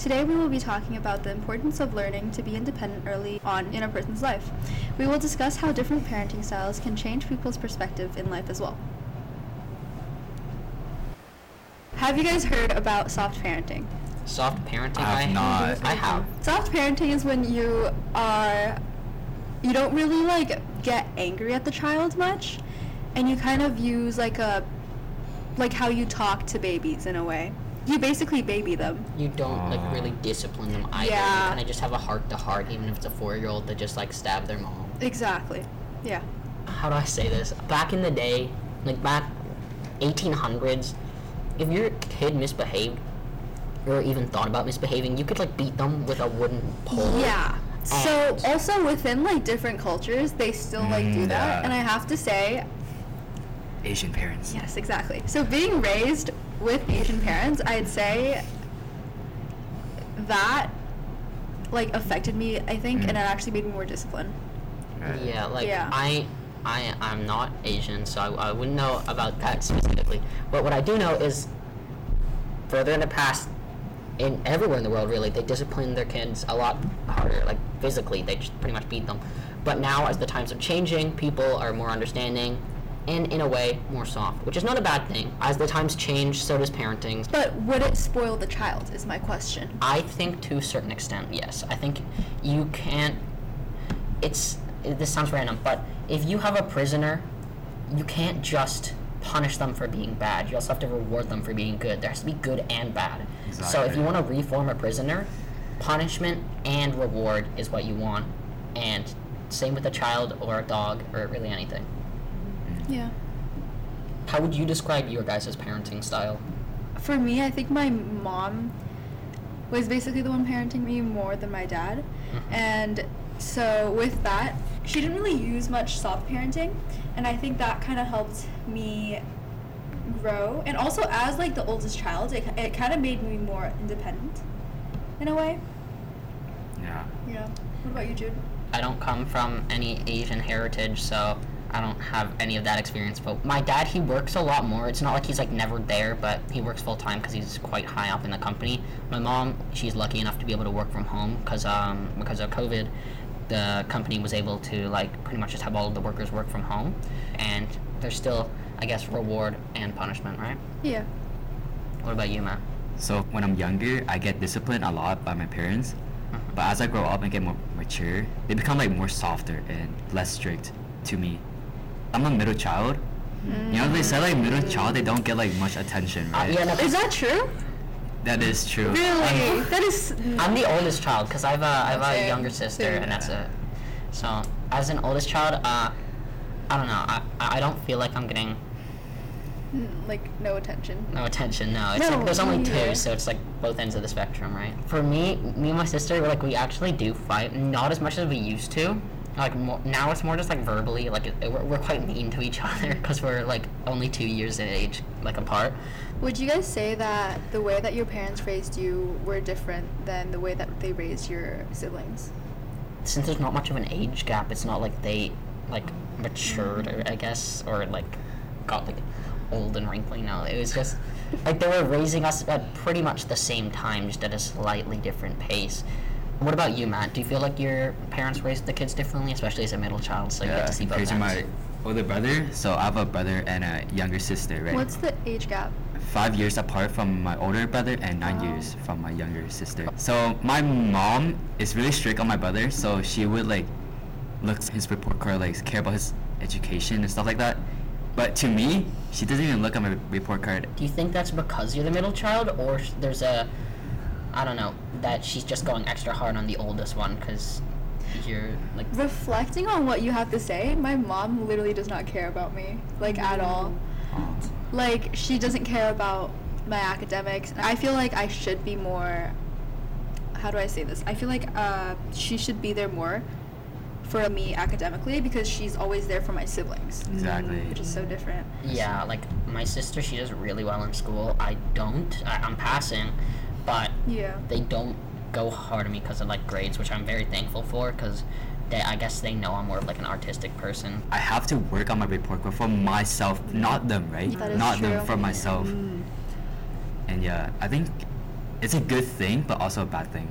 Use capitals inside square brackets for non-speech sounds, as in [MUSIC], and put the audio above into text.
Today we will be talking about the importance of learning to be independent early on in a person's life. We will discuss how different parenting styles can change people's perspective in life as well. Have you guys heard about soft parenting? Soft parenting. I have not. I have. Soft parenting is when you are you don't really like get angry at the child much and you kind of use like a like how you talk to babies in a way. You basically baby them. You don't like really discipline them either. Yeah. You kind of just have a heart to heart, even if it's a four year old that just like stab their mom. Exactly. Yeah. How do I say this? Back in the day, like back 1800s, if your kid misbehaved or even thought about misbehaving, you could like beat them with a wooden pole. Yeah. So also within like different cultures, they still like do Mm, that, yeah. and I have to say, Asian parents. yes, exactly. So being raised with Asian parents, I'd say that like affected me. I think, and it Mm. actually made me more disciplined. Right. Yeah, like Yeah. I, I, I'm not Asian, so I, I wouldn't know about that specifically. But what I do know is, further in the past, in everywhere in the world, really, they discipline their kids a lot harder. Like physically, they just pretty much beat them. But now, as the times are changing, people are more understanding, and in a way, more soft, which is not a bad thing. As the times change, so does parenting. But would it spoil the child? Is my question. I think to a certain extent, yes. I think you can't. It's this sounds random, but if you have a prisoner, you can't just punish them for being bad. You also have to reward them for being good. There has to be good and bad. Exactly. So if you want to reform a prisoner, punishment and reward is what you want, and same with a child or a dog or really anything. Yeah. How would you describe your guys' parenting style? For me, I think my mom was basically the one parenting me more than my dad. Mm-hmm. And so with that, she didn't really use much soft parenting, and I think that kind of helped me grow. And also as like the oldest child, it, it kind of made me more independent in a way. Yeah. Yeah. What about you, Jude? I don't come from any Asian heritage, so I don't have any of that experience. But my dad, he works a lot more. It's not like he's like never there, but he works full time because he's quite high up in the company. My mom, she's lucky enough to be able to work from home because um because of COVID, the company was able to like pretty much just have all of the workers work from home, and there's still I guess reward and punishment, right? Yeah. What about you, Matt? So when I'm younger, I get disciplined a lot by my parents. But as I grow up and get more mature, they become like more softer and less strict to me. I'm a middle child. You know they say like middle child they don't get like much attention, Uh, right? yeah, no, Is that true? That is true. Really? that is. I'm the oldest child because I have a I have a younger sister same. and that's it. So as an oldest child, uh, I don't know. I I don't feel like I'm getting mm, Like no attention. no attention. No, it's No, like there's only me two, so it's like both ends of the spectrum, right? For me, me and my sister, like we actually do fight, not as much as we used to. Like more, now, it's more just like verbally. Like it, we're, we're quite mean to each [LAUGHS] other because we're like only two years in age like apart. Would you guys say that the way that your parents raised you were different than the way that they raised your siblings? since there's not much of an age gap, it's not like they like matured, or, I guess, or like got like old and wrinkly. No, it was just like they were raising us at pretty much the same time, just at a slightly different pace. What about you, Matt? Do you feel like your parents raised the kids differently, especially as a middle child, so you get to see both compared ends? my older brother. So I have a brother and a younger sister, right? What's the age gap? five years apart from my older brother and nine Wow. years from my younger sister. So my mom is really strict on my brother, so she would like look his report card, like care about his education and stuff like that. But to me, she doesn't even look at my report card. Do you think that's because you're the middle child, or there's a, I don't know, that she's just going extra hard on the oldest one because you're like Reflecting on what you have to say, my mom literally does not care about me, like at all. Oh, Like she doesn't care about my academics. I feel like I should be more. How do I say this? I feel like uh, she should be there more for me academically because she's always there for my siblings, exactly. which is so different. Yeah, like my sister, she does really well in school. I don't. I, I'm passing, but Yeah. they don't go hard on me because of like grades, which I'm very thankful for because they, I guess they know I'm more of like an artistic person. I have to work on my report card for myself, not them, right? That is not true. them for myself. Mm. And yeah, I think it's a good thing, but also a bad thing.